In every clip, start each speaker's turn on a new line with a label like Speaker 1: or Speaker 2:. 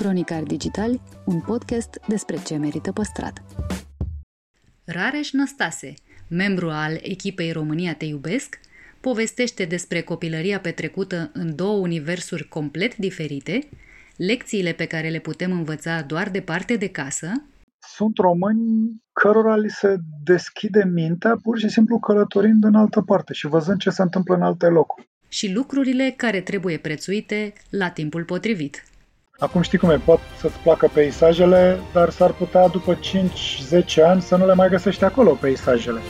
Speaker 1: Cronicar Digitali, un podcast despre ce merită păstrat. Rareș Năstase, membru al echipei România Te Iubesc, povestește despre copilăria petrecută în două universuri complet diferite, lecțiile pe care le putem învăța doar departe de casă.
Speaker 2: Sunt români cărora li se deschide mintea pur și simplu călătorind în altă parte și văzând ce se întâmplă în alte locuri.
Speaker 1: Și lucrurile care trebuie prețuite la timpul potrivit.
Speaker 2: Acum știi cum e, pot să-ți placă peisajele, dar s-ar putea după 5-10 ani să nu le mai găsești acolo peisajele.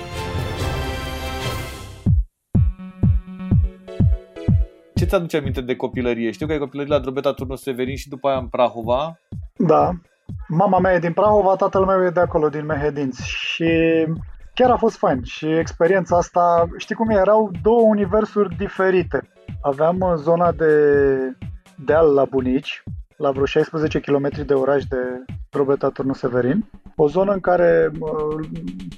Speaker 3: Ce ți aduce aminte de copilărie? Știu că ai copilărie la Drobeta Turnu Severin și după aia în Prahova.
Speaker 2: Da. Mama mea e din Prahova, tatăl meu e de acolo, din Mehedinți. Și chiar a fost fain. Și experiența asta, știi cum e, erau două universuri diferite. Aveam zona de deal la bunici, la vreo 16 km de oraș de Drobeta Turnu Severin. O zonă în care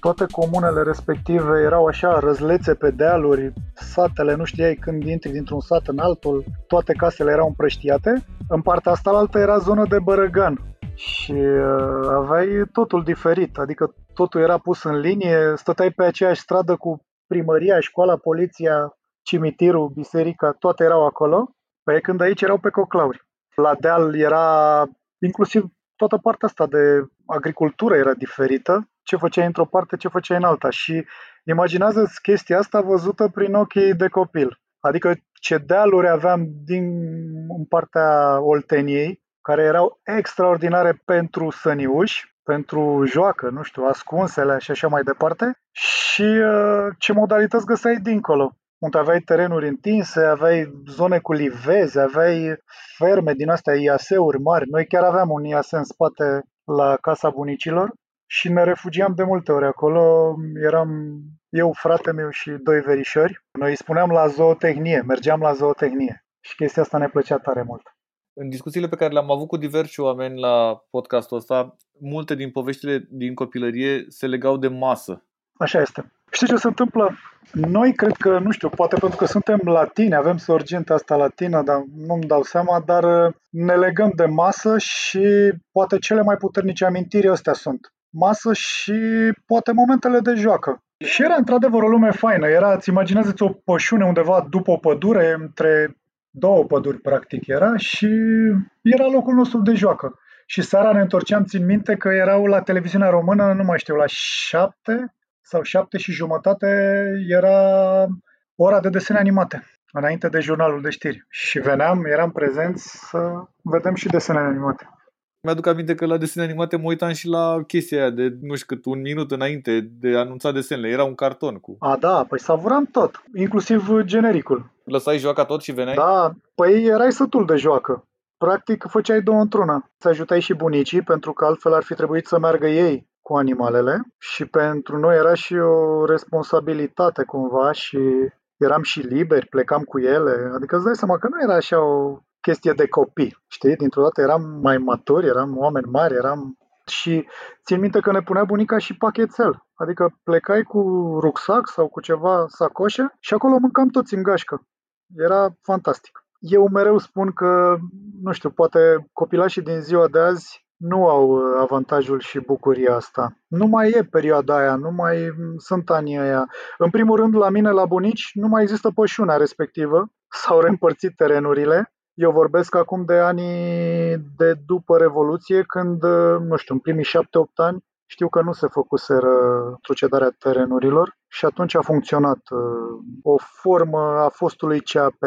Speaker 2: toate comunele respective erau așa răzlețe pe dealuri, satele, nu știai când intri dintr-un sat în altul, toate casele erau împrăștiate. În partea asta altă era zonă de bărăgan și uh, aveai totul diferit, adică totul era pus în linie, stăteai pe aceeași stradă cu primăria, școala, poliția, cimitirul, biserica, toate erau acolo, pe când aici erau pe coclauri. La deal era inclusiv toată partea asta de agricultură era diferită, ce făceai într-o parte, ce făceai în alta. Și imaginează chestia asta văzută prin ochii de copil. Adică ce dealuri aveam din în partea Olteniei, care erau extraordinare pentru săniuși, pentru joacă, nu știu, ascunsele și așa mai departe, și uh, ce modalități găseai dincolo unde aveai terenuri întinse, aveai zone cu livezi, aveai ferme din astea, IAS-uri mari. Noi chiar aveam un IAS în spate la casa bunicilor și ne refugiam de multe ori acolo. Eram eu, frate meu și doi verișori. Noi îi spuneam la zootehnie, mergeam la zootehnie și chestia asta ne plăcea tare mult.
Speaker 3: În discuțiile pe care le-am avut cu diversi oameni la podcastul ăsta, multe din poveștile din copilărie se legau de masă.
Speaker 2: Așa este. Știi ce se întâmplă? Noi cred că, nu știu, poate pentru că suntem latini, avem sorginta asta latină, dar nu-mi dau seama, dar uh, ne legăm de masă și poate cele mai puternice amintiri astea sunt. Masă și poate momentele de joacă. Și era într-adevăr o lume faină. Era, îți imaginează-ți o pășune undeva după o pădure, între două păduri practic era și era locul nostru de joacă. Și seara ne întorceam, țin minte că erau la televiziunea română, nu mai știu, la șapte sau șapte și jumătate era ora de desene animate, înainte de jurnalul de știri. Și veneam, eram prezenți să vedem și desene animate.
Speaker 3: Mi-aduc aminte că la desene animate mă uitam și la chestia aia de, nu știu cât, un minut înainte de anunța desenele. Era un carton cu...
Speaker 2: A, da, păi savuram tot, inclusiv genericul.
Speaker 3: Lăsai joaca tot și veneai?
Speaker 2: Da, păi erai sătul de joacă. Practic făceai două într-una. Să ajutai și bunicii, pentru că altfel ar fi trebuit să meargă ei cu animalele și pentru noi era și o responsabilitate cumva și eram și liberi, plecam cu ele, adică îți dai seama că nu era așa o chestie de copii, știi? Dintr-o dată eram mai maturi, eram oameni mari, eram și țin minte că ne punea bunica și pachetel. Adică plecai cu rucsac sau cu ceva sacoșe și acolo mâncam toți în gașcă. Era fantastic. Eu mereu spun că, nu știu, poate copilașii din ziua de azi nu au uh, avantajul și bucuria asta. Nu mai e perioada aia, nu mai sunt anii aia. În primul rând, la mine, la bunici, nu mai există pășunea respectivă. S-au reîmpărțit terenurile. Eu vorbesc acum de anii de după Revoluție, când, uh, nu știu, în primii șapte-opt ani, știu că nu se făcuseră trucedarea terenurilor și atunci a funcționat uh, o formă a fostului CAP.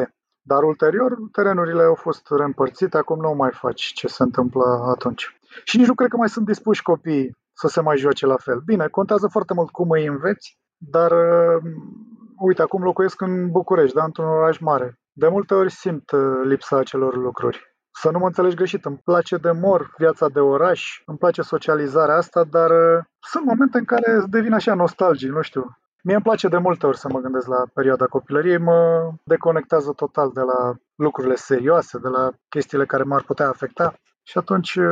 Speaker 2: Dar ulterior, terenurile au fost reîmpărțite, acum nu mai faci ce se întâmplă atunci. Și nici nu cred că mai sunt dispuși copiii să se mai joace la fel. Bine, contează foarte mult cum îi înveți, dar uh, uite, acum locuiesc în București, da, într-un oraș mare. De multe ori simt uh, lipsa acelor lucruri. Să nu mă înțelegi greșit, îmi place de mor viața de oraș, îmi place socializarea asta, dar uh, sunt momente în care devin așa nostalgic, nu știu. Mie îmi place de multe ori să mă gândesc la perioada copilăriei, mă deconectează total de la lucrurile serioase, de la chestiile care m-ar putea afecta și atunci uh,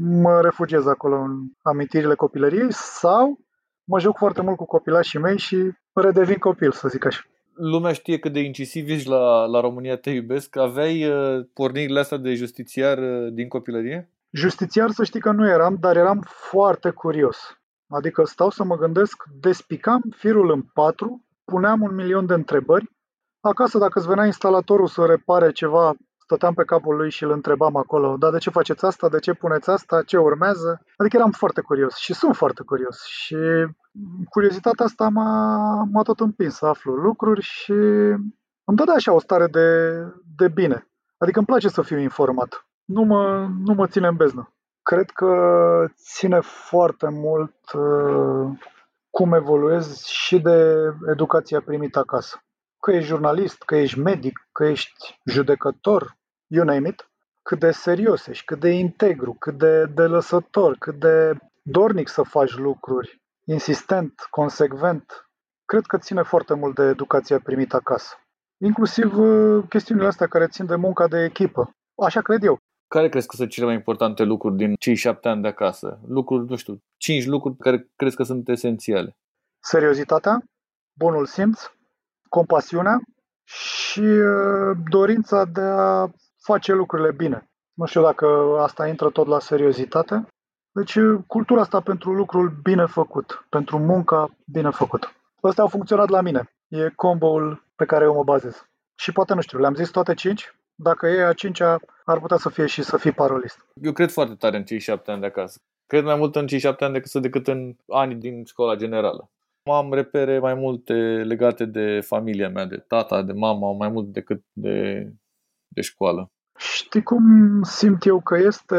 Speaker 2: mă refugiez acolo în amintirile copilăriei sau mă joc foarte mult cu copilașii mei și redevin copil, să zic așa.
Speaker 3: Lumea știe cât de incisiv ești la, la România Te Iubesc. Aveai uh, pornirile astea de justițiar uh, din copilărie?
Speaker 2: Justițiar să știi că nu eram, dar eram foarte curios. Adică stau să mă gândesc, despicam firul în patru, puneam un milion de întrebări. Acasă, dacă îți venea instalatorul să repare ceva, stăteam pe capul lui și îl întrebam acolo, dar de ce faceți asta, de ce puneți asta, ce urmează? Adică eram foarte curios și sunt foarte curios și curiozitatea asta m-a, m-a tot împins să aflu lucruri și îmi dădea așa o stare de, de bine. Adică îmi place să fiu informat. Nu mă, nu mă ține în beznă. Cred că ține foarte mult uh, cum evoluezi și de educația primită acasă. Că ești jurnalist, că ești medic, că ești judecător, you name it, cât de serios ești, cât de integru, cât de, de lăsător, cât de dornic să faci lucruri, insistent, consecvent. Cred că ține foarte mult de educația primită acasă. Inclusiv uh, chestiunile astea care țin de munca de echipă. Așa cred eu.
Speaker 3: Care crezi că sunt cele mai importante lucruri din cei șapte ani de acasă? Lucruri, nu știu, cinci lucruri care crezi că sunt esențiale.
Speaker 2: Seriozitatea, bunul simț, compasiunea și uh, dorința de a face lucrurile bine. Nu știu dacă asta intră tot la seriozitate. Deci uh, cultura asta pentru lucrul bine făcut, pentru munca bine făcută. Astea au funcționat la mine. E combo-ul pe care eu mă bazez. Și poate, nu știu, le-am zis toate cinci, dacă e a cincea, ar putea să fie și să fii parolist.
Speaker 3: Eu cred foarte tare în cei șapte ani de acasă. Cred mai mult în cei șapte ani decât, decât în anii din școala generală. Am repere mai multe legate de familia mea, de tata, de mama, mai mult decât de, de școală.
Speaker 2: Știi cum simt eu că este?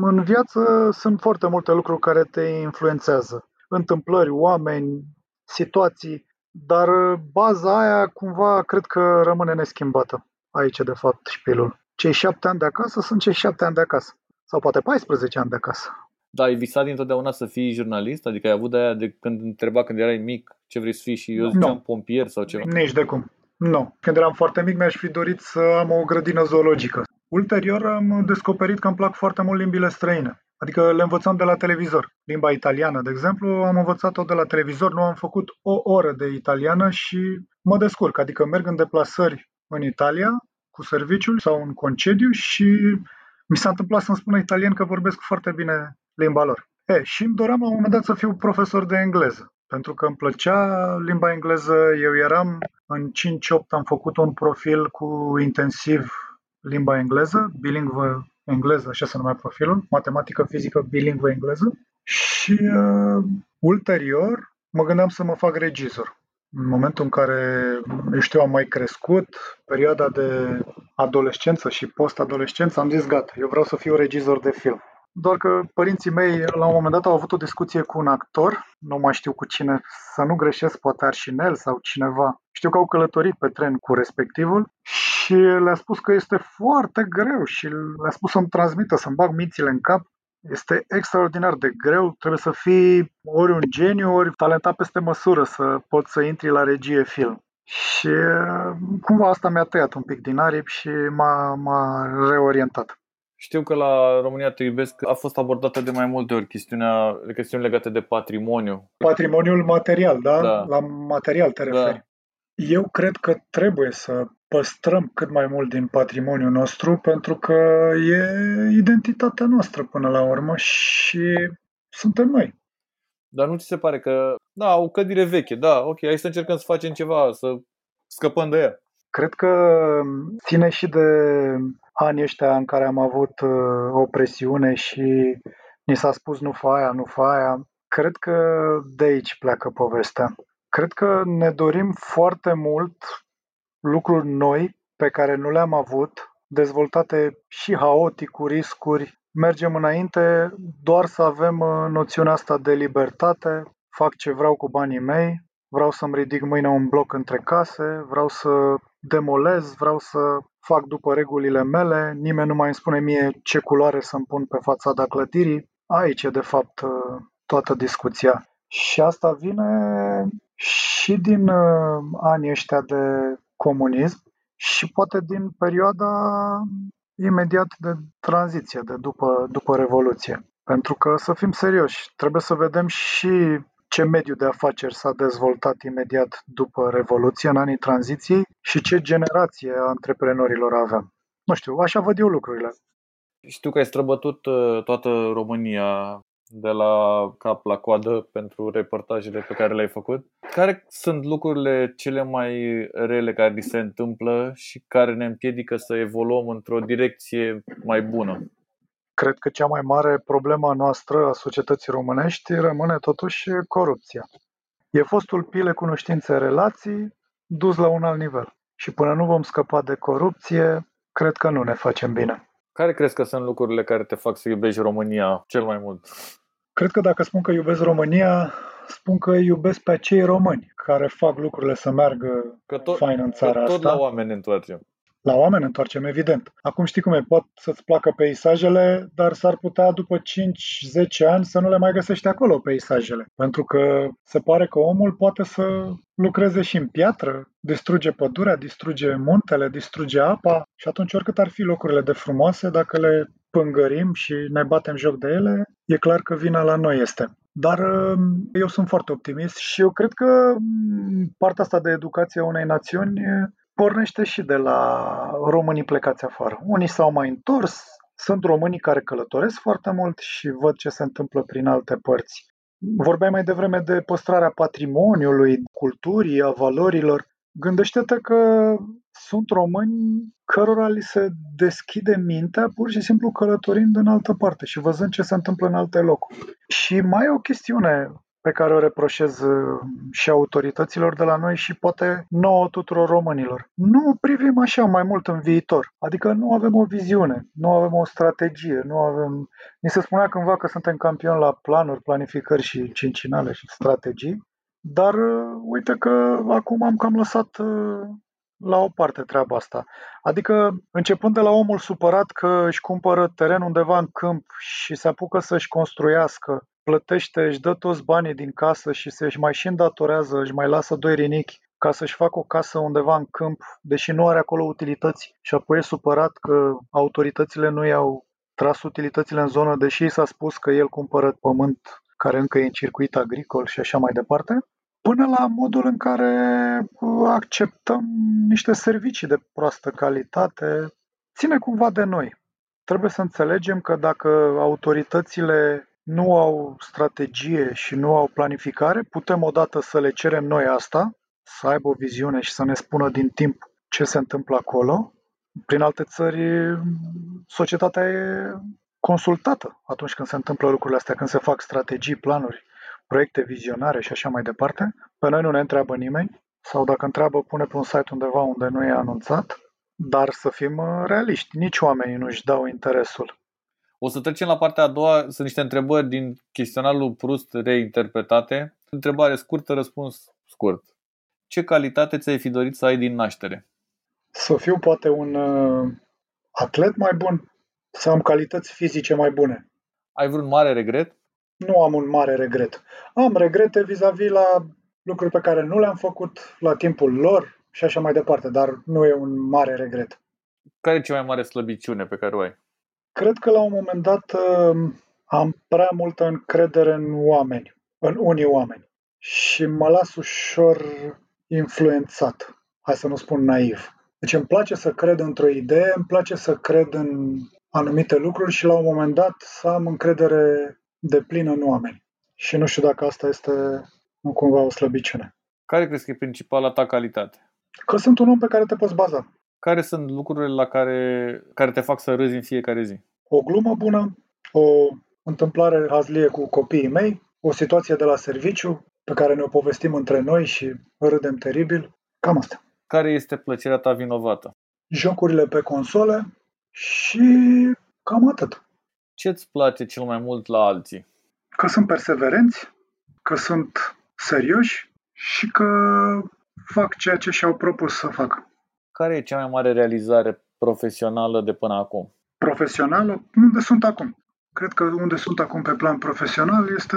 Speaker 2: În viață sunt foarte multe lucruri care te influențează. Întâmplări, oameni, situații, dar baza aia cumva cred că rămâne neschimbată aici, de fapt, șpilul. Cei șapte ani de acasă sunt cei șapte ani de acasă. Sau poate 14 ani de acasă.
Speaker 3: Da, ai visat dintotdeauna să fii jurnalist? Adică ai avut de aia de când întreba când erai mic ce vrei să fii și eu ziceam no. pompier sau ceva?
Speaker 2: Nici de cum. Nu. Când eram foarte mic mi-aș fi dorit să am o grădină zoologică. Ulterior am descoperit că îmi plac foarte mult limbile străine. Adică le învățam de la televizor. Limba italiană, de exemplu, am învățat-o de la televizor, nu am făcut o oră de italiană și mă descurc. Adică merg în deplasări în Italia cu serviciul sau în concediu și mi s-a întâmplat să-mi spună italieni că vorbesc foarte bine limba lor. E, și îmi doream la un moment dat să fiu profesor de engleză, pentru că îmi plăcea limba engleză. Eu eram în 5-8, am făcut un profil cu intensiv limba engleză, bilingvă engleză, așa se numea profilul, matematică, fizică, bilingvă engleză. Și uh, ulterior mă gândeam să mă fac regizor. În momentul în care, eu știu, am mai crescut, perioada de adolescență și post-adolescență, am zis gata, eu vreau să fiu regizor de film. Doar că părinții mei, la un moment dat, au avut o discuție cu un actor, nu mai știu cu cine, să nu greșesc, poate Arșinel sau cineva. Știu că au călătorit pe tren cu respectivul și le-a spus că este foarte greu și le-a spus să-mi transmită, să-mi bag mințile în cap este extraordinar de greu, trebuie să fii ori un geniu, ori talentat peste măsură să poți să intri la regie film. Și cumva asta mi-a tăiat un pic din aripi și m-a, m-a reorientat.
Speaker 3: Știu că la România Te Iubesc a fost abordată de mai multe ori chestiunea, chestiuni legate de patrimoniu.
Speaker 2: Patrimoniul material, da? da. La material te referi. Da. Eu cred că trebuie să păstrăm cât mai mult din patrimoniul nostru pentru că e identitatea noastră până la urmă și suntem noi.
Speaker 3: Dar nu ți se pare că, da, o cădire veche, da, ok, hai să încercăm să facem ceva, să scăpăm de ea.
Speaker 2: Cred că ține și de anii ăștia în care am avut uh, o presiune și ni s-a spus nu fa aia, nu fa aia. Cred că de aici pleacă povestea. Cred că ne dorim foarte mult lucruri noi pe care nu le-am avut, dezvoltate și haotic, cu riscuri, mergem înainte doar să avem uh, noțiunea asta de libertate, fac ce vreau cu banii mei, vreau să-mi ridic mâine un bloc între case, vreau să demolez, vreau să fac după regulile mele, nimeni nu mai îmi spune mie ce culoare să-mi pun pe fațada clădirii. Aici e de fapt uh, toată discuția. Și asta vine și din uh, anii ăștia de comunism și poate din perioada imediat de tranziție, de după, după Revoluție. Pentru că, să fim serioși, trebuie să vedem și ce mediu de afaceri s-a dezvoltat imediat după Revoluție, în anii tranziției, și ce generație a antreprenorilor avem. Nu știu, așa văd eu lucrurile.
Speaker 3: Știu că ai străbătut uh, toată România de la cap la coadă pentru reportajele pe care le-ai făcut. Care sunt lucrurile cele mai rele care li se întâmplă și care ne împiedică să evoluăm într-o direcție mai bună?
Speaker 2: Cred că cea mai mare problemă noastră a societății românești rămâne totuși corupția. E fostul pile cunoștințe relații dus la un alt nivel. Și până nu vom scăpa de corupție, cred că nu ne facem bine.
Speaker 3: Care crezi că sunt lucrurile care te fac să iubești România cel mai mult?
Speaker 2: Cred că dacă spun că iubesc România, spun că iubesc pe acei români care fac lucrurile să meargă că tot, fain în țara
Speaker 3: că tot
Speaker 2: asta.
Speaker 3: la oameni ne întoarcem.
Speaker 2: La oameni întoarcem, evident. Acum știi cum e, pot să-ți placă peisajele, dar s-ar putea după 5-10 ani să nu le mai găsești acolo peisajele. Pentru că se pare că omul poate să lucreze și în piatră, distruge pădurea, distruge muntele, distruge apa și atunci oricât ar fi locurile de frumoase, dacă le pângărim și ne batem joc de ele, e clar că vina la noi este. Dar um, eu sunt foarte optimist și eu cred că um, partea asta de educație a unei națiuni pornește și de la românii plecați afară. Unii s-au mai întors, sunt românii care călătoresc foarte mult și văd ce se întâmplă prin alte părți. Vorbeai mai devreme de păstrarea patrimoniului, culturii, a valorilor. Gândește-te că sunt români cărora li se deschide mintea pur și simplu călătorind în altă parte și văzând ce se întâmplă în alte locuri. Și mai e o chestiune pe care o reproșez uh, și autorităților de la noi și poate nouă tuturor românilor. Nu privim așa mai mult în viitor, adică nu avem o viziune, nu avem o strategie, nu avem... Ni se spunea cândva că suntem campioni la planuri, planificări și cincinale și strategii, dar uh, uite că acum am cam lăsat uh, la o parte treaba asta. Adică, începând de la omul supărat că își cumpără teren undeva în câmp și se apucă să-și construiască, plătește, își dă toți banii din casă și se își mai și îndatorează, își mai lasă doi rinichi ca să-și facă o casă undeva în câmp, deși nu are acolo utilități și apoi e supărat că autoritățile nu i-au tras utilitățile în zonă, deși i s-a spus că el cumpără pământ care încă e în circuit agricol și așa mai departe până la modul în care uh, acceptăm niște servicii de proastă calitate, ține cumva de noi. Trebuie să înțelegem că dacă autoritățile nu au strategie și nu au planificare, putem odată să le cerem noi asta, să aibă o viziune și să ne spună din timp ce se întâmplă acolo. Prin alte țări, societatea e consultată atunci când se întâmplă lucrurile astea, când se fac strategii, planuri proiecte vizionare și așa mai departe. Pe noi nu ne întreabă nimeni sau dacă întreabă, pune pe un site undeva unde nu e anunțat, dar să fim uh, realiști, nici oamenii nu își dau interesul.
Speaker 3: O să trecem la partea a doua, sunt niște întrebări din chestionarul Prust reinterpretate. Întrebare scurtă, răspuns scurt. Ce calitate ți-ai fi dorit să ai din naștere?
Speaker 2: Să fiu poate un uh, atlet mai bun, să am calități fizice mai bune.
Speaker 3: Ai vreun mare regret?
Speaker 2: Nu am un mare regret. Am regrete vis-a-vis la lucruri pe care nu le-am făcut la timpul lor și așa mai departe, dar nu e un mare regret.
Speaker 3: Care e cea mai mare slăbiciune pe care o ai?
Speaker 2: Cred că la un moment dat um, am prea multă încredere în oameni, în unii oameni. Și mă las ușor influențat. Hai să nu spun naiv. Deci îmi place să cred într-o idee, îmi place să cred în anumite lucruri și la un moment dat să am încredere de plin în oameni. Și nu știu dacă asta este nu cumva o slăbiciune.
Speaker 3: Care crezi că e principala ta calitate?
Speaker 2: Că sunt un om pe care te poți baza.
Speaker 3: Care sunt lucrurile la care, care te fac să râzi în fiecare zi?
Speaker 2: O glumă bună, o întâmplare hazlie cu copiii mei, o situație de la serviciu pe care ne-o povestim între noi și râdem teribil. Cam asta.
Speaker 3: Care este plăcerea ta vinovată?
Speaker 2: Jocurile pe console și cam atât.
Speaker 3: Ce îți place cel mai mult la alții?
Speaker 2: Că sunt perseverenți, că sunt serioși și că fac ceea ce și-au propus să facă.
Speaker 3: Care e cea mai mare realizare profesională de până acum?
Speaker 2: Profesională, unde sunt acum. Cred că unde sunt acum pe plan profesional este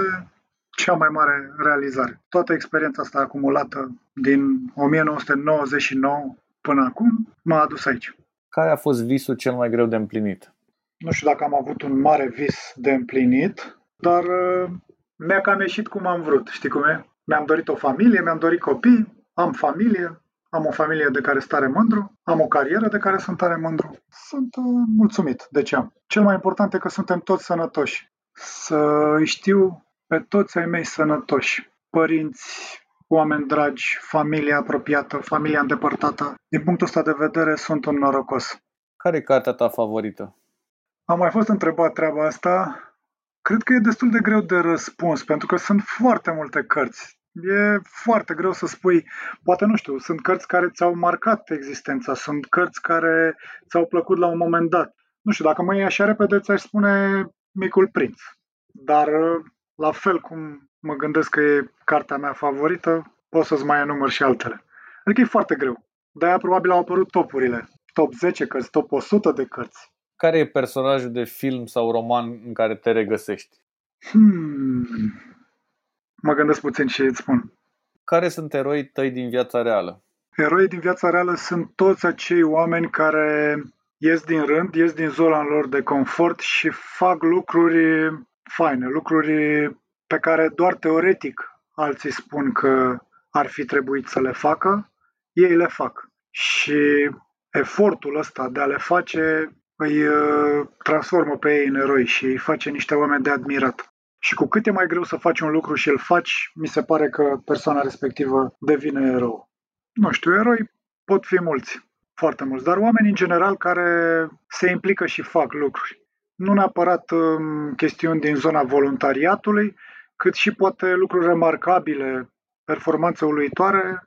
Speaker 2: cea mai mare realizare. Toată experiența asta acumulată din 1999 până acum m-a adus aici.
Speaker 3: Care a fost visul cel mai greu de împlinit?
Speaker 2: Nu știu dacă am avut un mare vis de împlinit, dar uh, mi-a cam ieșit cum am vrut. Știi cum e? Mi-am dorit o familie, mi-am dorit copii, am familie, am o familie de care sunt tare mândru, am o carieră de care sunt tare mândru. Sunt uh, mulțumit de ce am. Cel mai important e că suntem toți sănătoși. Să îi știu pe toți ai mei sănătoși, părinți, oameni dragi, familie apropiată, familia îndepărtată. Din punctul ăsta de vedere sunt un norocos.
Speaker 3: Care e cartea ta favorită?
Speaker 2: Am mai fost întrebat treaba asta. Cred că e destul de greu de răspuns, pentru că sunt foarte multe cărți. E foarte greu să spui, poate nu știu, sunt cărți care ți-au marcat existența, sunt cărți care ți-au plăcut la un moment dat. Nu știu, dacă mă iei așa repede, ți-aș spune Micul Prinț. Dar la fel cum mă gândesc că e cartea mea favorită, pot să-ți mai enumăr și altele. Adică e foarte greu. De-aia probabil au apărut topurile. Top 10 cărți, top 100 de cărți.
Speaker 3: Care e personajul de film sau roman în care te regăsești?
Speaker 2: Hmm. Mă gândesc puțin și îți spun.
Speaker 3: Care sunt eroii tăi din viața reală?
Speaker 2: Eroii din viața reală sunt toți acei oameni care ies din rând, ies din zona lor de confort și fac lucruri faine, lucruri pe care doar teoretic alții spun că ar fi trebuit să le facă, ei le fac. Și efortul ăsta de a le face îi uh, transformă pe ei în eroi și îi face niște oameni de admirat. Și cu cât e mai greu să faci un lucru și îl faci, mi se pare că persoana respectivă devine erou. Nu știu, eroi pot fi mulți, foarte mulți, dar oameni în general care se implică și fac lucruri. Nu neapărat um, chestiuni din zona voluntariatului, cât și poate lucruri remarcabile, performanțe uluitoare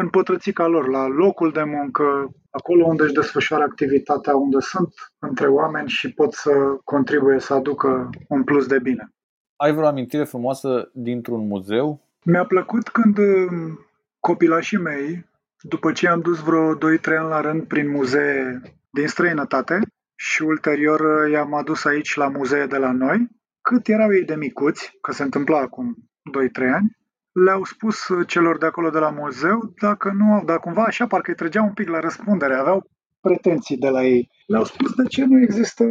Speaker 2: în pătrățica lor, la locul de muncă, acolo unde își desfășoară activitatea, unde sunt între oameni și pot să contribuie să aducă un plus de bine.
Speaker 3: Ai vreo amintire frumoasă dintr-un muzeu?
Speaker 2: Mi-a plăcut când um, copilașii mei, după ce am dus vreo 2-3 ani la rând prin muzee din străinătate și ulterior uh, i-am adus aici la muzee de la noi, cât erau ei de micuți, că se întâmpla acum 2-3 ani, le-au spus uh, celor de acolo de la muzeu dacă nu, dacă cumva așa parcă îi trăgeau un pic la răspundere, aveau pretenții de la ei. Le-au spus de ce nu există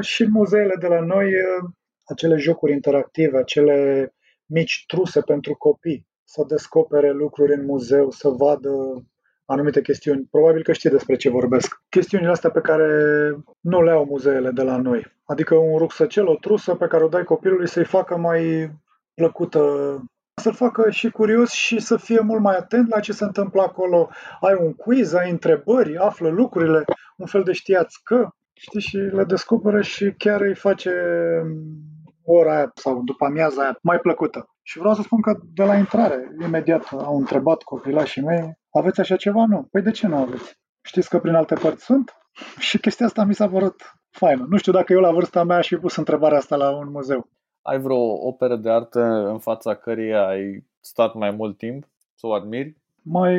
Speaker 2: și în muzeele de la noi uh, acele jocuri interactive, acele mici truse pentru copii, să descopere lucruri în muzeu, să vadă anumite chestiuni. Probabil că știi despre ce vorbesc. Chestiunile astea pe care nu le au muzeele de la noi. Adică un rucsăcel, o trusă pe care o dai copilului să-i facă mai plăcută să-l facă și curios și să fie mult mai atent la ce se întâmplă acolo. Ai un quiz, ai întrebări, află lucrurile, un fel de știați că, știi, și le descoperă și chiar îi face ora aia sau după amiaza aia mai plăcută. Și vreau să spun că de la intrare, imediat au întrebat copilașii mei, aveți așa ceva? Nu. Păi de ce nu aveți? Știți că prin alte părți sunt? Și chestia asta mi s-a părut faină. Nu știu dacă eu la vârsta mea aș fi pus întrebarea asta la un muzeu.
Speaker 3: Ai vreo operă de artă în fața căreia ai stat mai mult timp să o admiri?
Speaker 2: Mai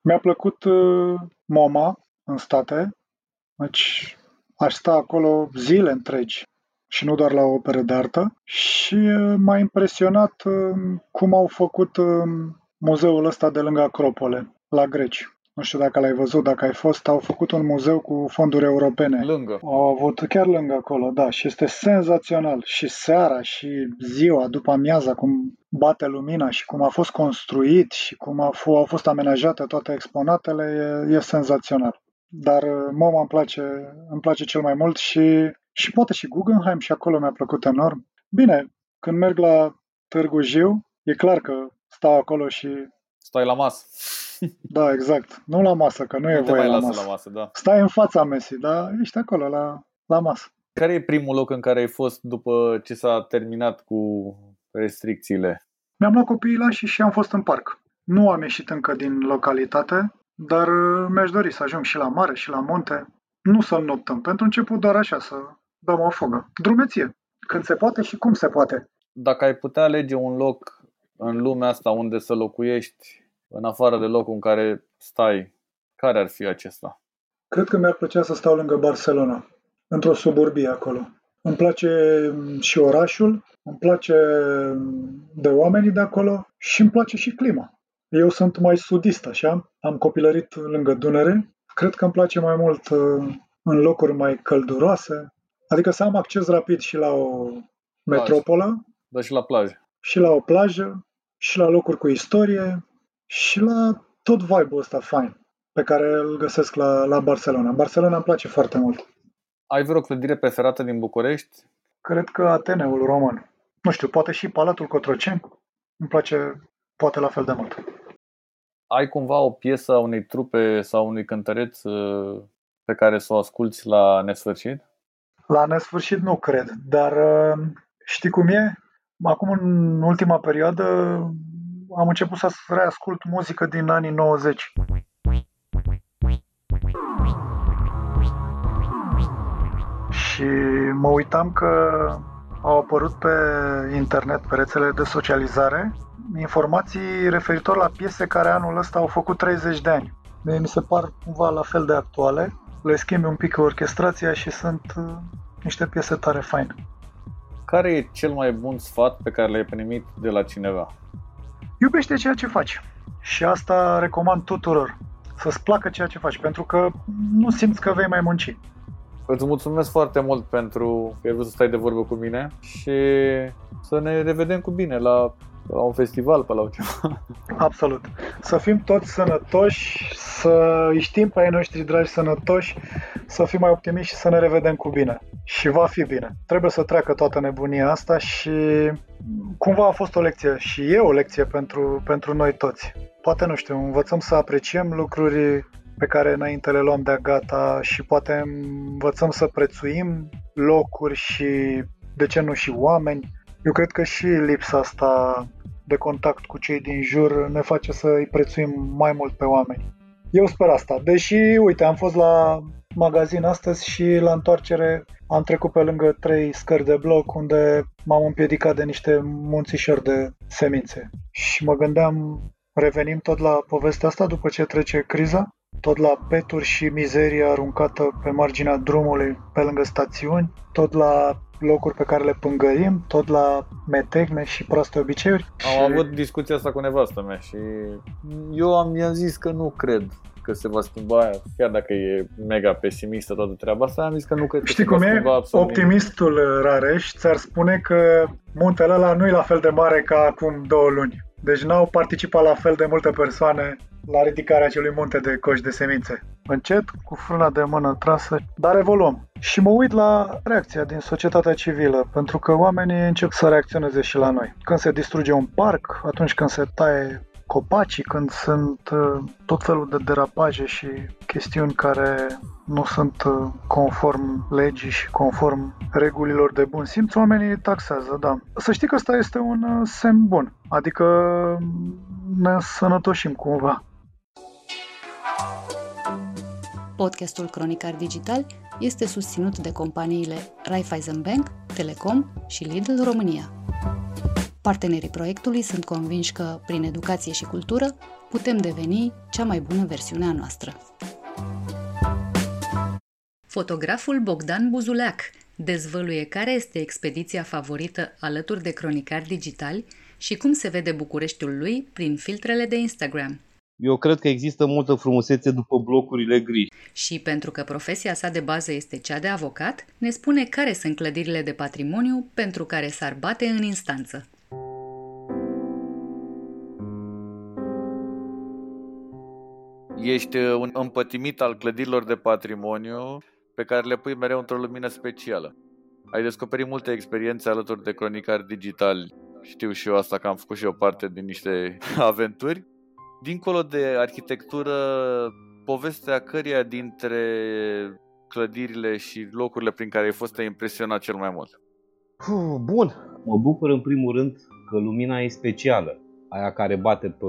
Speaker 2: mi-a plăcut uh, MoMA în state. Deci aș sta acolo zile întregi și nu doar la opere de artă. Și uh, m-a impresionat uh, cum au făcut uh, muzeul ăsta de lângă Acropole, la greci. Nu știu dacă l-ai văzut, dacă ai fost, au făcut un muzeu cu fonduri europene.
Speaker 3: Lângă.
Speaker 2: Au avut chiar lângă acolo, da, și este senzațional. Și seara și ziua, după amiaza, cum bate lumina și cum a fost construit și cum a f- au fost amenajate toate exponatele, e, e senzațional. Dar MoMA îmi place, îmi place cel mai mult și și poate și Guggenheim și acolo mi-a plăcut enorm. Bine, când merg la Târgu Jiu, e clar că stau acolo și...
Speaker 3: Stai la masă.
Speaker 2: Da, exact. Nu la masă, că nu, nu e voie
Speaker 3: mai
Speaker 2: la
Speaker 3: lasă
Speaker 2: masă.
Speaker 3: la masă, da.
Speaker 2: Stai în fața Messi, dar ești acolo la, la masă.
Speaker 3: Care e primul loc în care ai fost după ce s-a terminat cu restricțiile?
Speaker 2: Mi-am luat copiii la și și am fost în parc. Nu am ieșit încă din localitate, dar uh, mi-aș dori să ajung și la mare și la munte. Nu să noptăm, pentru început doar așa, să dăm o fugă. Drumeție. Când se poate și cum se poate.
Speaker 3: Dacă ai putea alege un loc în lumea asta unde să locuiești, în afară de locul în care stai, care ar fi acesta?
Speaker 2: Cred că mi-ar plăcea să stau lângă Barcelona, într-o suburbie acolo. Îmi place și orașul, îmi place de oamenii de acolo și îmi place și clima. Eu sunt mai sudist, așa, am copilărit lângă Dunăre. Cred că îmi place mai mult uh, în locuri mai călduroase, adică să am acces rapid și la o metropolă.
Speaker 3: Dar și la plajă.
Speaker 2: Și la o plajă, și la locuri cu istorie, și la tot vibe-ul ăsta fain pe care îl găsesc la, la Barcelona. Barcelona îmi place foarte mult.
Speaker 3: Ai vreo clădire preferată din București?
Speaker 2: Cred că Ateneul Roman. Nu știu, poate și Palatul Cotroceni. Îmi place poate la fel de mult.
Speaker 3: Ai cumva o piesă a unei trupe sau unui cântăreț uh, pe care să o asculți la nesfârșit?
Speaker 2: La nesfârșit nu cred, dar uh, știi cum e? Acum, în ultima perioadă, am început să reascult muzică din anii 90. Și mă uitam că au apărut pe internet, pe rețele de socializare, informații referitor la piese care anul ăsta au făcut 30 de ani. Mie mi se par cumva la fel de actuale. Le schimbi un pic orchestrația și sunt uh, niște piese tare faine.
Speaker 3: Care e cel mai bun sfat pe care l-ai primit de la cineva?
Speaker 2: Iubește ceea ce faci. Și asta recomand tuturor. Să-ți placă ceea ce faci, pentru că nu simți că vei mai munci.
Speaker 3: Îți mulțumesc foarte mult pentru că ai vrut să stai de vorbă cu mine și să ne revedem cu bine la, la un festival, pe la ceva.
Speaker 2: Absolut. Să fim toți sănătoși, să îi știm pe ai noștri dragi sănătoși, să fim mai optimiști și să ne revedem cu bine. Și va fi bine. Trebuie să treacă toată nebunia asta și cumva a fost o lecție și e o lecție pentru, pentru noi toți. Poate, nu știu, învățăm să apreciem lucruri pe care înainte le luăm de-a gata și poate învățăm să prețuim locuri și, de ce nu, și oameni. Eu cred că și lipsa asta de contact cu cei din jur ne face să îi prețuim mai mult pe oameni. Eu sper asta. Deși, uite, am fost la magazin astăzi și la întoarcere am trecut pe lângă trei scări de bloc unde m-am împiedicat de niște munțișori de semințe. Și mă gândeam, revenim tot la povestea asta după ce trece criza? tot la peturi și mizeria aruncată pe marginea drumului pe lângă stațiuni, tot la locuri pe care le pângărim, tot la metehne și proaste obiceiuri.
Speaker 3: Am și... avut discuția asta cu nevastă mea și eu am, i-am zis că nu cred că se va schimba, chiar dacă e mega pesimistă toată treaba asta, am zis că nu cred că
Speaker 2: Știi
Speaker 3: se
Speaker 2: cum
Speaker 3: va
Speaker 2: e?
Speaker 3: schimba absolut
Speaker 2: Optimistul Rareș ți-ar spune că muntele ăla nu e la fel de mare ca acum două luni. Deci n-au participat la fel de multe persoane la ridicarea acelui munte de coși de semințe. Încet, cu frâna de mână trasă, dar evoluăm. Și mă uit la reacția din societatea civilă, pentru că oamenii încep să reacționeze și la noi. Când se distruge un parc, atunci când se taie copacii, când sunt uh, tot felul de derapaje și chestiuni care nu sunt uh, conform legii și conform regulilor de bun simț, oamenii taxează, da. Să știi că ăsta este un uh, semn bun, adică ne sănătoșim cumva.
Speaker 1: Podcastul Cronicar Digital este susținut de companiile Raiffeisen Bank, Telecom și Lidl România. Partenerii proiectului sunt convinși că, prin educație și cultură, putem deveni cea mai bună versiune a noastră. Fotograful Bogdan Buzuleac dezvăluie care este expediția favorită alături de cronicari digitali și cum se vede Bucureștiul lui prin filtrele de Instagram.
Speaker 4: Eu cred că există multă frumusețe după blocurile gri.
Speaker 1: Și pentru că profesia sa de bază este cea de avocat, ne spune care sunt clădirile de patrimoniu pentru care s-ar bate în instanță.
Speaker 3: Ești uh, un împătimit al clădirilor de patrimoniu pe care le pui mereu într-o lumină specială. Ai descoperit multe experiențe alături de cronicari digitali. Știu și eu asta că am făcut și eu parte din niște aventuri. Dincolo de arhitectură, povestea căreia dintre clădirile și locurile prin care ai fost te-a impresionat cel mai mult?
Speaker 4: Bun, mă bucur în primul rând că lumina e specială aia care bate pe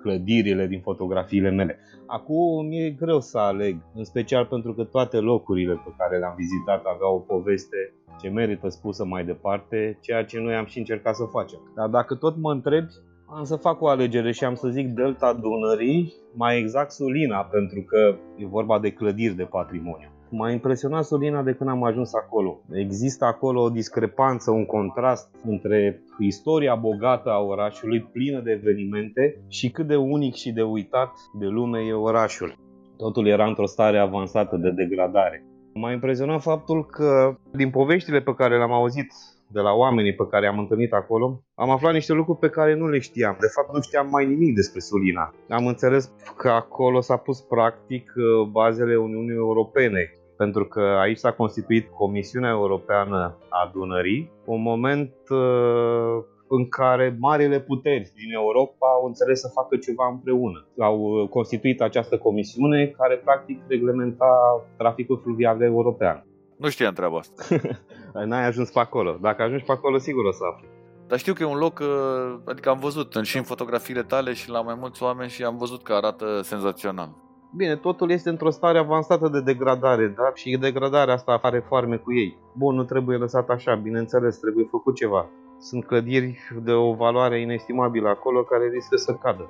Speaker 4: clădirile din fotografiile mele. Acum mi-e greu să aleg, în special pentru că toate locurile pe care le-am vizitat aveau o poveste ce merită spusă mai departe, ceea ce noi am și încercat să facem. Dar dacă tot mă întrebi, am să fac o alegere și am să zic Delta Dunării, mai exact Sulina, pentru că e vorba de clădiri de patrimoniu. M-a impresionat Sulina de când am ajuns acolo. Există acolo o discrepanță, un contrast între istoria bogată a orașului, plină de evenimente, și cât de unic și de uitat de lume e orașul. Totul era într-o stare avansată de degradare. M-a impresionat faptul că, din poveștile pe care le-am auzit de la oamenii pe care am întâlnit acolo, am aflat niște lucruri pe care nu le știam. De fapt, nu știam mai nimic despre Sulina. Am înțeles că acolo s-a pus practic uh, bazele Uniunii Europene, pentru că aici s-a constituit Comisiunea Europeană a Dunării, un moment uh, în care marile puteri din Europa au înțeles să facă ceva împreună. Au uh, constituit această comisiune care practic reglementa traficul fluvial european.
Speaker 3: Nu știam treaba asta.
Speaker 4: N-ai ajuns pe acolo. Dacă ajungi pe acolo, sigur o să afli.
Speaker 3: Dar știu că e un loc, uh, adică am văzut și în fotografiile tale și la mai mulți oameni și am văzut că arată senzațional.
Speaker 4: Bine, totul este într-o stare avansată de degradare, da? Și degradarea asta are foarme cu ei. Bun, nu trebuie lăsat așa, bineînțeles, trebuie făcut ceva. Sunt clădiri de o valoare inestimabilă acolo care riscă să cadă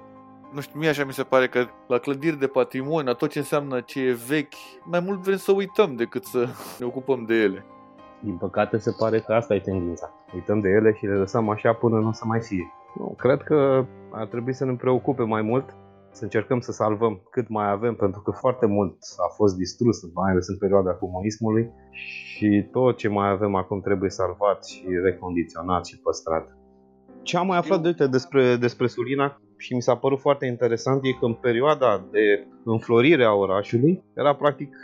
Speaker 3: nu știu, mie așa mi se pare că la clădiri de patrimoniu, la tot ce înseamnă ce e vechi, mai mult vrem să uităm decât să ne ocupăm de ele.
Speaker 4: Din păcate se pare că asta e tendința. Uităm de ele și le lăsăm așa până nu o să mai fie. Nu, cred că ar trebui să ne preocupe mai mult să încercăm să salvăm cât mai avem, pentru că foarte mult a fost distrus, mai ales în perioada comunismului și tot ce mai avem acum trebuie salvat și recondiționat și păstrat. Ce am mai aflat de uite, despre, despre Sulina și mi s-a părut foarte interesant e că în perioada de înflorire a orașului era practic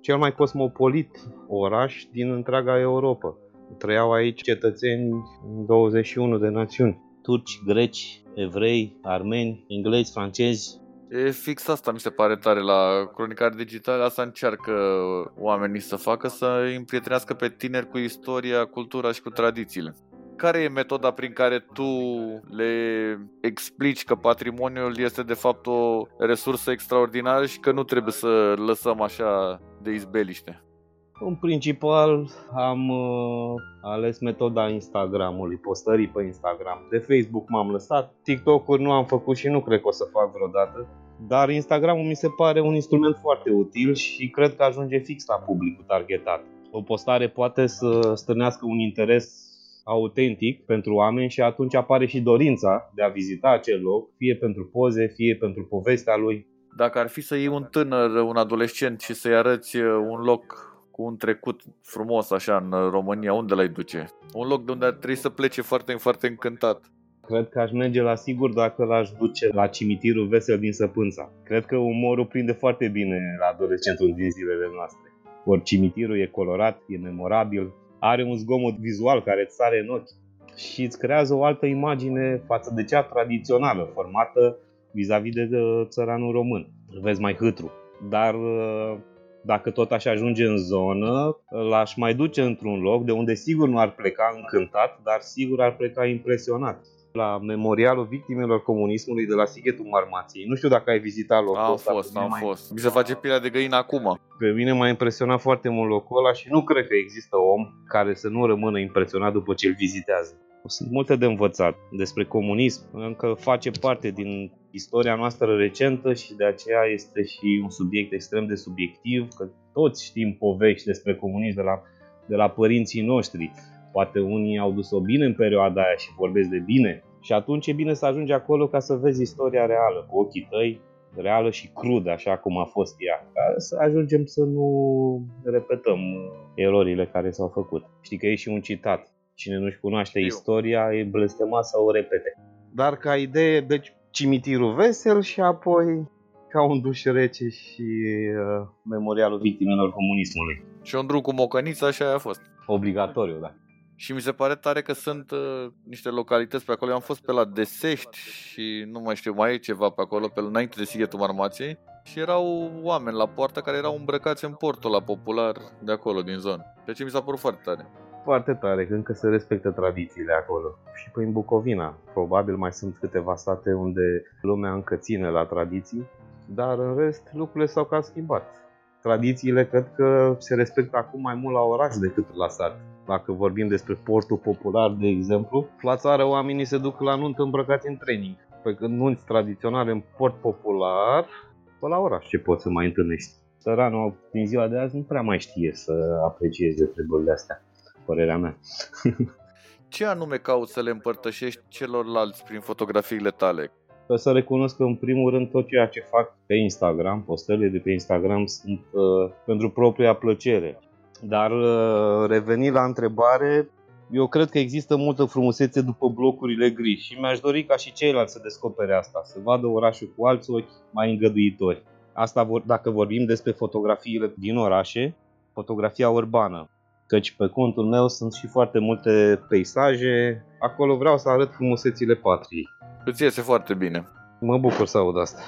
Speaker 4: cel mai cosmopolit oraș din întreaga Europa. Trăiau aici cetățeni 21 de națiuni. Turci, greci, evrei, armeni, englezi, francezi,
Speaker 3: E fix asta mi se pare tare la cronicare digitale, asta încearcă oamenii să facă, să îi împrietenească pe tineri cu istoria, cultura și cu tradițiile. Care e metoda prin care tu le explici că patrimoniul este de fapt o resursă extraordinară și că nu trebuie să lăsăm așa de izbeliște?
Speaker 4: În principal am uh, ales metoda Instagramului, postării pe Instagram. De Facebook m-am lăsat, TikTok-uri nu am făcut și nu cred că o să fac vreodată. Dar Instagramul mi se pare un instrument foarte util și cred că ajunge fix la publicul targetat. O postare poate să stârnească un interes autentic pentru oameni și atunci apare și dorința de a vizita acel loc, fie pentru poze, fie pentru povestea lui.
Speaker 3: Dacă ar fi să iei un tânăr, un adolescent și să-i arăți uh, un loc cu un trecut frumos așa în România, unde l-ai duce? Un loc de unde ar trebui să plece foarte, foarte încântat.
Speaker 4: Cred că aș merge la sigur dacă l-aș duce la cimitirul vesel din Săpânța. Cred că umorul prinde foarte bine la adolescentul din zilele noastre. Ori cimitirul e colorat, e memorabil, are un zgomot vizual care îți sare în ochi și îți creează o altă imagine față de cea tradițională, formată vis-a-vis de țăranul român. Îl vezi mai hâtru. Dar uh, dacă tot aș ajunge în zonă, l-aș mai duce într-un loc de unde sigur nu ar pleca încântat, dar sigur ar pleca impresionat la memorialul victimelor comunismului de la Sighetul Marmației. Nu știu dacă ai vizitat locul
Speaker 3: am ăsta. Am fost, am mai... fost. Mi se face pielea de găină acum.
Speaker 4: Pe mine m-a impresionat foarte mult locul ăla și nu cred că există om care să nu rămână impresionat după ce îl vizitează. Sunt multe de învățat despre comunism, încă face parte din istoria noastră recentă și de aceea este și un subiect extrem de subiectiv, că toți știm povești despre comunism de la, de la părinții noștri. Poate unii au dus-o bine în perioada aia și vorbesc de bine. Și atunci e bine să ajungi acolo ca să vezi istoria reală, cu ochii tăi, reală și crudă, așa cum a fost ea. Ca să ajungem să nu repetăm erorile care s-au făcut. Știi că e și un citat. Cine nu-și cunoaște Eu. istoria e blestemat să o repete. Dar ca idee, deci cimitirul vesel și apoi ca un duș rece și uh, memorialul victimelor comunismului.
Speaker 3: Și un drum cu mocănița, așa a fost.
Speaker 4: Obligatoriu, da.
Speaker 3: Și mi se pare tare că sunt uh, niște localități pe acolo. Eu am fost pe la Desești și nu mai știu, mai e ceva pe acolo, pe înainte de Sighetul Marmației. Și erau oameni la poartă care erau îmbrăcați în portul la popular de acolo, din zonă. Ceea ce mi s-a părut foarte tare.
Speaker 4: foarte tare că încă se respectă tradițiile acolo. Și prin Bucovina, probabil mai sunt câteva state unde lumea încă ține la tradiții, dar în rest lucrurile s-au cam schimbat. Tradițiile cred că se respectă acum mai mult la oraș decât la sat. Dacă vorbim despre portul popular, de exemplu, la țară oamenii se duc la nuntă îmbrăcați în training. Pe când nunți tradiționale în port popular, pe la oraș ce poți să mai întâlnești. Săranul din ziua de azi nu prea mai știe să aprecieze treburile astea, părerea mea.
Speaker 3: Ce anume cauți să le împărtășești celorlalți prin fotografiile tale?
Speaker 4: Să recunosc că în primul rând tot ceea ce fac pe Instagram, postările de pe Instagram sunt uh, pentru propria plăcere. Dar uh, reveni la întrebare, eu cred că există multă frumusețe după blocurile gri și mi-aș dori ca și ceilalți să descopere asta, să vadă orașul cu alți ochi mai îngăduitori. Asta vor, dacă vorbim despre fotografiile din orașe, fotografia urbană. Căci pe contul meu sunt și foarte multe peisaje, acolo vreau să arăt frumusețile patriei.
Speaker 3: Îți iese foarte bine.
Speaker 4: Mă bucur să aud asta.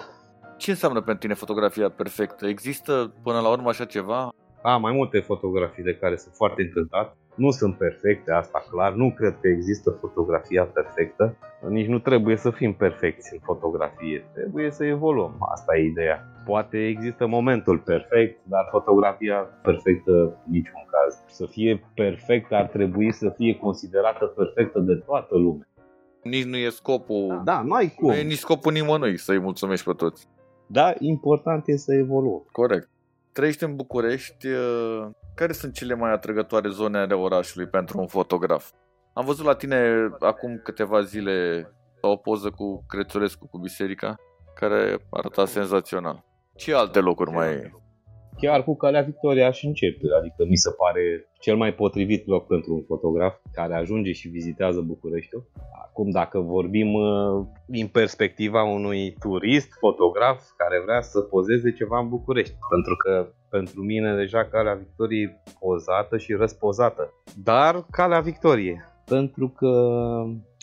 Speaker 3: Ce înseamnă pentru tine fotografia perfectă? Există până la urmă așa ceva?
Speaker 4: Am mai multe fotografii de care sunt foarte încântat. Nu sunt perfecte, asta clar. Nu cred că există fotografia perfectă. Nici nu trebuie să fim perfecți în fotografie. Trebuie să evoluăm. Asta e ideea. Poate există momentul perfect, dar fotografia perfectă în niciun caz. Să fie perfectă ar trebui să fie considerată perfectă de toată lumea.
Speaker 3: Nici nu e scopul.
Speaker 4: Da, nu ai cum.
Speaker 3: Nu e nici scopul nimănui să-i mulțumești pe toți.
Speaker 4: Da, important e să evoluăm.
Speaker 3: Corect. Trăiești în București. uh, Care sunt cele mai atrăgătoare zone ale orașului pentru un fotograf? Am văzut la tine acum câteva zile o poză cu Crețulescu cu biserica, care arăta senzațional. Ce alte locuri mai e?
Speaker 4: Chiar cu Calea Victoria aș începe, adică mi se pare cel mai potrivit loc pentru un fotograf care ajunge și vizitează Bucureștiul. Acum, dacă vorbim uh, din perspectiva unui turist, fotograf, care vrea să pozeze ceva în București, pentru că pentru mine deja Calea Victoriei e pozată și răspozată. Dar Calea Victoriei, pentru că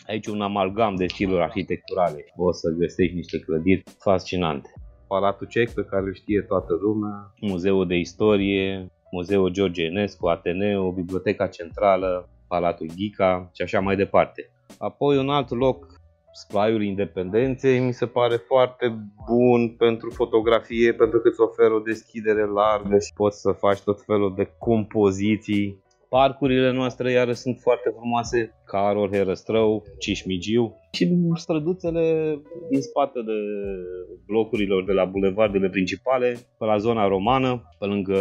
Speaker 4: aici un amalgam de stiluri arhitecturale. O să găsești niște clădiri fascinante. Palatul Cec, pe care îl știe toată lumea, Muzeul de Istorie, Muzeul George Enescu, Ateneu, Biblioteca Centrală, Palatul Ghica și așa mai departe. Apoi un alt loc, Splaiul Independenței, mi se pare foarte bun pentru fotografie, pentru că îți oferă o deschidere largă și poți să faci tot felul de compoziții. Parcurile noastre iară sunt foarte frumoase, Carol, Herăstrău, Cismigiu și străduțele din spate de blocurilor de la bulevardele principale, pe la zona romană, pe lângă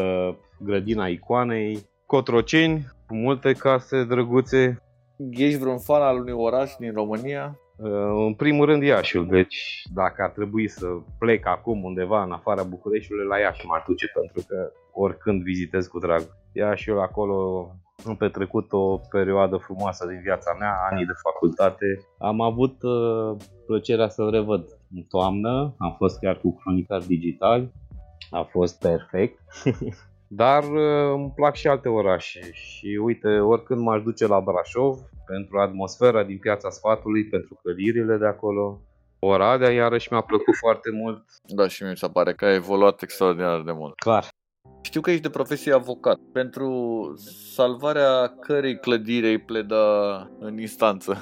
Speaker 4: grădina icoanei, Cotroceni, cu multe case drăguțe,
Speaker 3: Ești vreun fan al unui oraș din România?
Speaker 4: Uh, În primul rând Iașiul, deci dacă ar trebui să plec acum undeva în afara Bucureștiului, la Iași m-ar duce pentru că oricând vizitez cu drag. Iașiul acolo am petrecut o perioadă frumoasă din viața mea, anii de facultate. Am avut uh, plăcerea să-l revăd în toamnă, am fost chiar cu cronicar digital, a fost perfect. Dar uh, îmi plac și alte orașe și uite, oricând m-aș duce la Brașov, pentru atmosfera din Piața Sfatului, pentru clădirile de acolo. Oradea iarăși mi-a plăcut foarte mult.
Speaker 3: Da, și mi se pare că a evoluat extraordinar de mult.
Speaker 4: Clar.
Speaker 3: Știu că ești de profesie avocat. Pentru salvarea cărei clădiri ai pleda în instanță?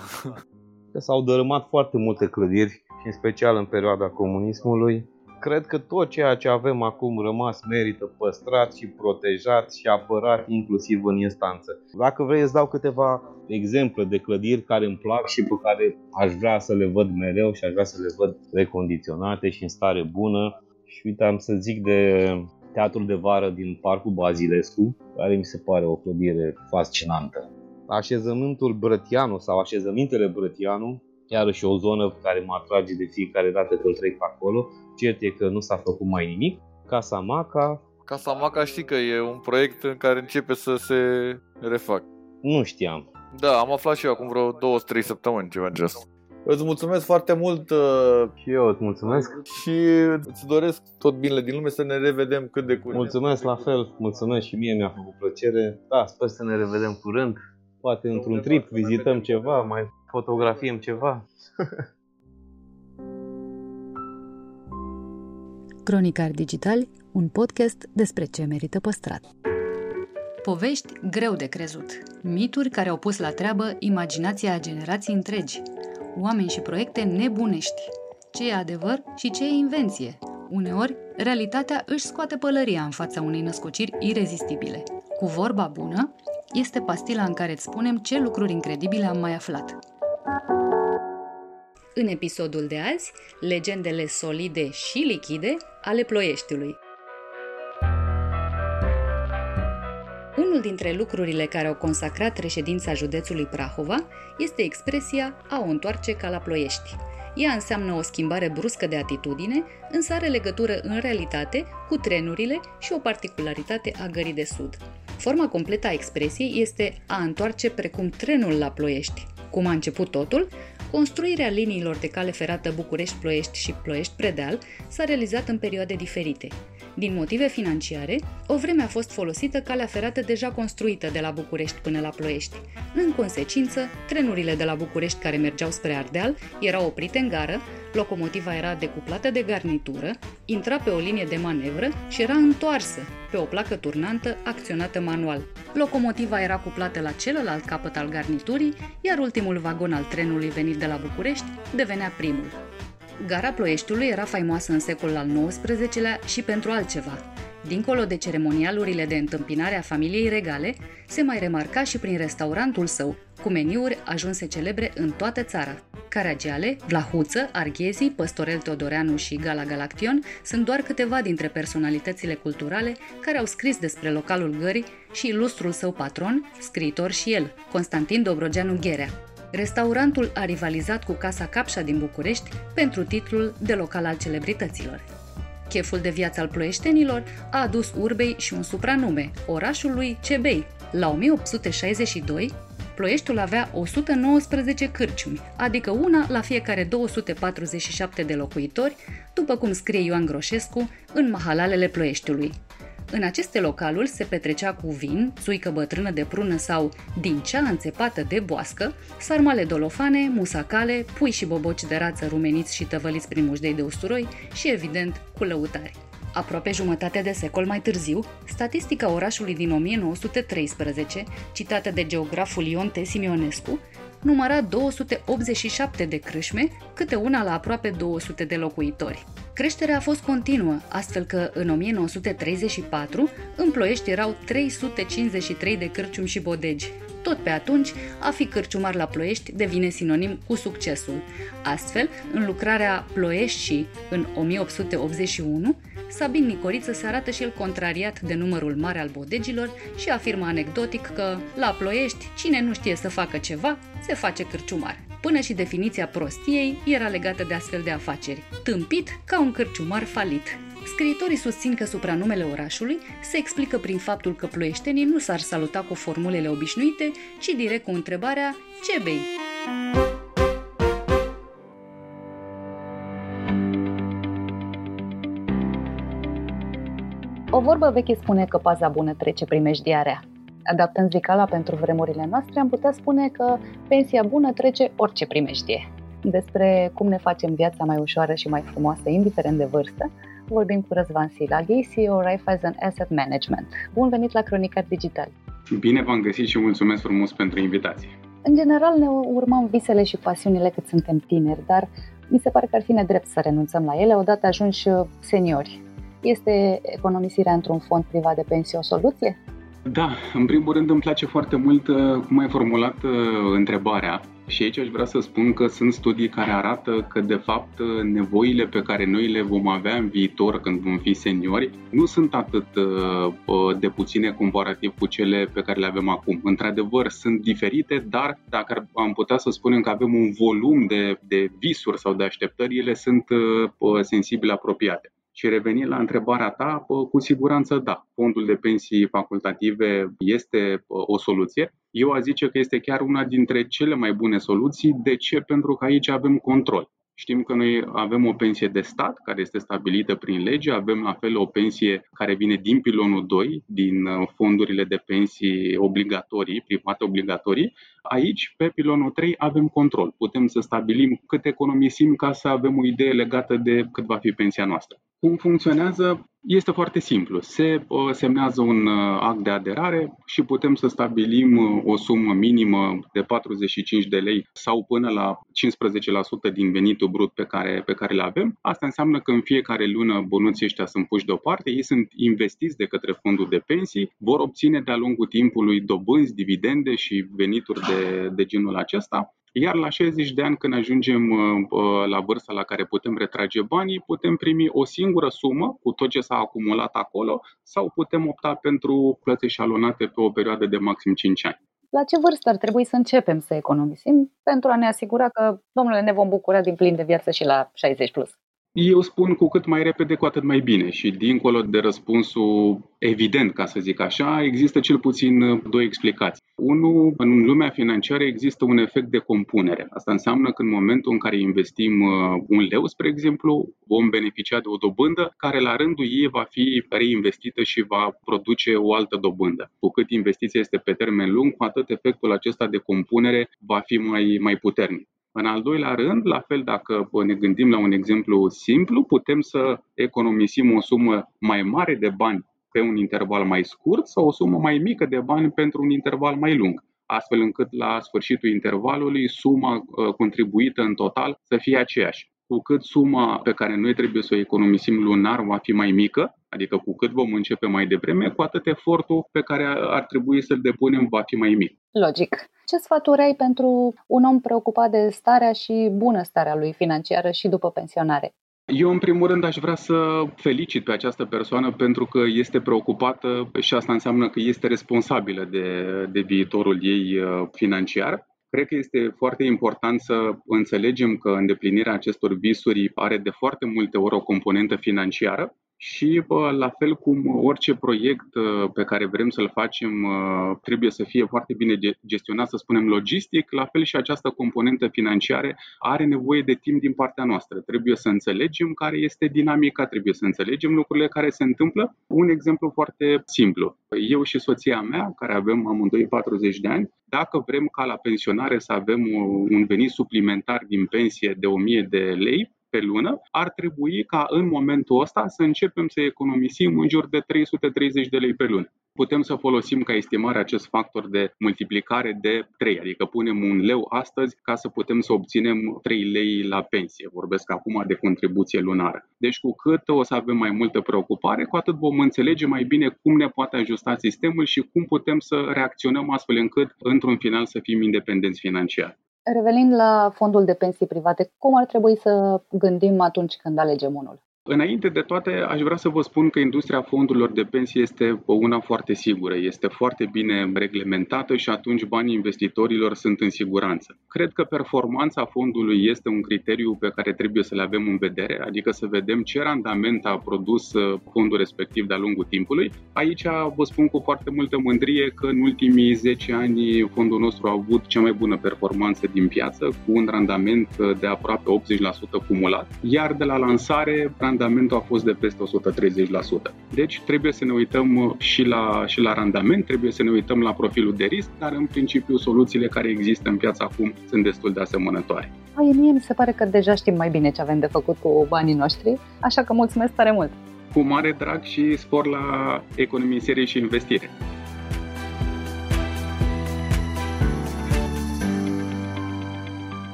Speaker 4: Că s-au dărâmat foarte multe clădiri și în special în perioada comunismului. Cred că tot ceea ce avem acum rămas merită păstrat și protejat și apărat inclusiv în instanță. Dacă vrei îți dau câteva exemple de clădiri care îmi plac și pe care aș vrea să le văd mereu și aș vrea să le văd recondiționate și în stare bună. Și uite, am să zic de Teatrul de Vară din Parcul Bazilescu, care mi se pare o clădire fascinantă. Așezământul Brătianu sau așezămintele Brătianu, iarăși o zonă care mă atrage de fiecare dată când trec pe acolo. Cert e că nu s-a făcut mai nimic. Casa Maca,
Speaker 3: Casa Maca știi că e un proiect în care începe să se refac.
Speaker 4: nu știam.
Speaker 3: Da, am aflat și eu acum vreo 2-3 săptămâni ceva în genul. Îți mulțumesc foarte mult uh,
Speaker 4: Și eu îți mulțumesc.
Speaker 3: și îți doresc tot binele din lume să ne revedem cât de curând.
Speaker 4: Mulțumesc la fel, mulțumesc și mie mi-a făcut plăcere. Da, sper să ne revedem curând. Poate într-un trip vizităm ceva, mai fotografiem ceva.
Speaker 1: Cronicar Digital, un podcast despre ce merită păstrat. Povești greu de crezut, mituri care au pus la treabă imaginația a generații întregi, oameni și proiecte nebunești, ce e adevăr și ce e invenție. Uneori, realitatea își scoate pălăria în fața unei născociri irezistibile. Cu vorba bună, este pastila în care îți spunem ce lucruri incredibile am mai aflat. În episodul de azi, legendele solide și lichide ale Ploieștiului. Unul dintre lucrurile care au consacrat reședința județului Prahova este expresia a o întoarce ca la ploiești. Ea înseamnă o schimbare bruscă de atitudine, însă are legătură în realitate cu trenurile și o particularitate a gării de sud. Forma completă a expresiei este a întoarce precum trenul la ploiești. Cum a început totul? Construirea liniilor de cale ferată București-Ploiești și Ploiești-Predeal s-a realizat în perioade diferite. Din motive financiare, o vreme a fost folosită calea ferată deja construită de la București până la Ploiești. În consecință, trenurile de la București care mergeau spre Ardeal erau oprite în gară, locomotiva era decuplată de garnitură, intra pe o linie de manevră și era întoarsă pe o placă turnantă acționată manual. Locomotiva era cuplată la celălalt capăt al garniturii, iar ultimul vagon al trenului venit de la București devenea primul. Gara Ploieștiului era faimoasă în secolul al XIX-lea și pentru altceva. Dincolo de ceremonialurile de întâmpinare a familiei regale, se mai remarca și prin restaurantul său, cu meniuri ajunse celebre în toată țara. Caragiale, Vlahuță, Arghezi, Păstorel Teodoreanu și Gala Galaction sunt doar câteva dintre personalitățile culturale care au scris despre localul gării și ilustrul său patron, scriitor și el, Constantin Dobrogeanu Gherea. Restaurantul a rivalizat cu Casa Capșa din București pentru titlul de local al celebrităților. Cheful de viață al ploieștenilor a adus urbei și un supranume, orașul lui Cebei. La 1862, Ploieștiul avea 119 cârciumi, adică una la fiecare 247 de locuitori, după cum scrie Ioan Groșescu în Mahalalele Ploieștiului. În aceste localuri se petrecea cu vin, țuică bătrână de prună sau din cea înțepată de boască, sarmale dolofane, musacale, pui și boboci de rață rumeniți și tăvăliți prin mușdei de usturoi și, evident, cu lăutari. Aproape jumătate de secol mai târziu, statistica orașului din 1913, citată de geograful Ion T. Simionescu, număra 287 de crâșme, câte una la aproape 200 de locuitori. Creșterea a fost continuă, astfel că în 1934 în Ploiești erau 353 de cârciumi și bodegi. Tot pe atunci, a fi cârciumar la Ploiești devine sinonim cu succesul. Astfel, în lucrarea Ploiești și în 1881, Sabin Nicoriță se arată și el contrariat de numărul mare al bodegilor și afirmă anecdotic că, la Ploiești, cine nu știe să facă ceva, se face cârciumar. Până și definiția prostiei era legată de astfel de afaceri. Tâmpit ca un cârciumar falit. Scriitorii susțin că supranumele orașului se explică prin faptul că ploieștenii nu s-ar saluta cu formulele obișnuite, ci direct cu întrebarea Ce bei? O vorbă veche spune că paza bună trece primejdiarea. Adaptând zicala pentru vremurile noastre, am putea spune că pensia bună trece orice primejdie. Despre cum ne facem viața mai ușoară și mai frumoasă, indiferent de vârstă, vorbim cu Răzvan Silaghi, CEO Raiffeisen Asset Management. Bun venit la Cronicar Digital!
Speaker 5: Bine v-am găsit și mulțumesc frumos pentru invitație!
Speaker 1: În general ne urmăm visele și pasiunile cât suntem tineri, dar mi se pare că ar fi nedrept să renunțăm la ele odată ajunși seniori. Este economisirea într-un fond privat de pensie o soluție?
Speaker 5: Da, în primul rând îmi place foarte mult uh, cum ai formulat uh, întrebarea și aici aș vrea să spun că sunt studii care arată că, de fapt, uh, nevoile pe care noi le vom avea în viitor când vom fi seniori nu sunt atât de puține comparativ cu cele pe care le avem acum. Într-adevăr, sunt diferite, dar dacă am putea să spunem că avem un volum de, de visuri sau de așteptări, ele sunt sensibile apropiate. Și revenind la întrebarea ta, cu siguranță da, fondul de pensii facultative este o soluție. Eu aș zice că este chiar una dintre cele mai bune soluții. De ce? Pentru că aici avem control. Știm că noi avem o pensie de stat care este stabilită prin lege, avem la fel o pensie care vine din pilonul 2, din uh, fondurile de pensii obligatorii, private obligatorii. Aici, pe pilonul 3, avem control. Putem să stabilim cât economisim ca să avem o idee legată de cât va fi pensia noastră. Cum funcționează? Este foarte simplu. Se uh, semnează un uh, act de aderare și putem să stabilim uh, o sumă minimă de 45 de lei sau până la 15% din venitul brut pe care, pe care le avem. Asta înseamnă că în fiecare lună bonuții ăștia sunt puși deoparte, ei sunt investiți de către fondul de pensii, vor obține de-a lungul timpului dobânzi, dividende și venituri de, de genul acesta iar la 60 de ani, când ajungem uh, uh, la vârsta la care putem retrage banii, putem primi o singură sumă cu tot ce s-a acumulat acolo sau putem opta pentru plăți șalonate pe o perioadă de maxim 5 ani.
Speaker 1: La ce vârstă ar trebui să începem să economisim pentru a ne asigura că, domnule, ne vom bucura din plin de viață și la 60 plus?
Speaker 5: Eu spun cu cât mai repede, cu atât mai bine. Și dincolo de răspunsul evident, ca să zic așa, există cel puțin uh, două explicații. Unu, în lumea financiară există un efect de compunere. Asta înseamnă că în momentul în care investim uh, un leu, spre exemplu, vom beneficia de o dobândă care la rândul ei va fi reinvestită și va produce o altă dobândă. Cu cât investiția este pe termen lung, cu atât efectul acesta de compunere va fi mai, mai puternic. În al doilea rând, la fel dacă ne gândim la un exemplu simplu, putem să economisim o sumă mai mare de bani pe un interval mai scurt sau o sumă mai mică de bani pentru un interval mai lung, astfel încât la sfârșitul intervalului suma uh, contribuită în total să fie aceeași. Cu cât suma pe care noi trebuie să o economisim lunar va fi mai mică, adică cu cât vom începe mai devreme, cu atât efortul pe care ar trebui să-l depunem va fi mai mic.
Speaker 1: Logic. Ce sfaturi ai pentru un om preocupat de starea și bunăstarea lui financiară și după pensionare?
Speaker 5: Eu, în primul rând, aș vrea să felicit pe această persoană pentru că este preocupată și asta înseamnă că este responsabilă de, de viitorul ei uh, financiar. Cred că este foarte important să înțelegem că îndeplinirea acestor visuri are de foarte multe ori o componentă financiară și la fel cum orice proiect uh, pe care vrem să-l facem uh, trebuie să fie foarte bine gestionat, să spunem logistic, la fel și această componentă financiară are nevoie de timp din partea noastră. Trebuie să înțelegem care este dinamica, trebuie să înțelegem lucrurile care se întâmplă. Un exemplu foarte simplu. Eu și soția mea, care avem amândoi 40 de ani, dacă vrem ca la pensionare să avem un venit suplimentar din pensie de 1000 de lei, pe lună, ar trebui ca în momentul ăsta să începem să economisim în jur de 330 de lei pe lună. Putem să folosim ca estimare acest factor de multiplicare de 3, adică punem un leu astăzi ca să putem să obținem 3 lei la pensie. Vorbesc acum de contribuție lunară. Deci cu cât o să avem mai multă preocupare, cu atât vom înțelege mai bine cum ne poate ajusta sistemul și cum putem să reacționăm astfel încât într-un final să fim independenți financiar.
Speaker 1: Revenind la fondul de pensii private, cum ar trebui să gândim atunci când alegem unul?
Speaker 5: Înainte de toate, aș vrea să vă spun că industria fondurilor de pensii este una foarte sigură, este foarte bine reglementată și atunci banii investitorilor sunt în siguranță. Cred că performanța fondului este un criteriu pe care trebuie să le avem în vedere, adică să vedem ce randament a produs uh, fondul respectiv de-a lungul timpului. Aici vă spun cu foarte multă mândrie că în ultimii 10 ani fondul nostru a avut cea mai bună performanță din piață, cu un randament uh, de aproape 80% cumulat, iar de la lansare randamentul a fost de peste 130%. Deci trebuie să ne uităm uh, și la, și la randament, trebuie să ne uităm la profilul de risc, dar în principiu soluțiile care există în piață acum sunt destul de asemănătoare.
Speaker 1: Ai, mie mi se pare că deja știm mai bine ce avem de făcut cu banii noștri, așa că mulțumesc tare mult!
Speaker 5: Cu mare drag și spor la economisire și investire.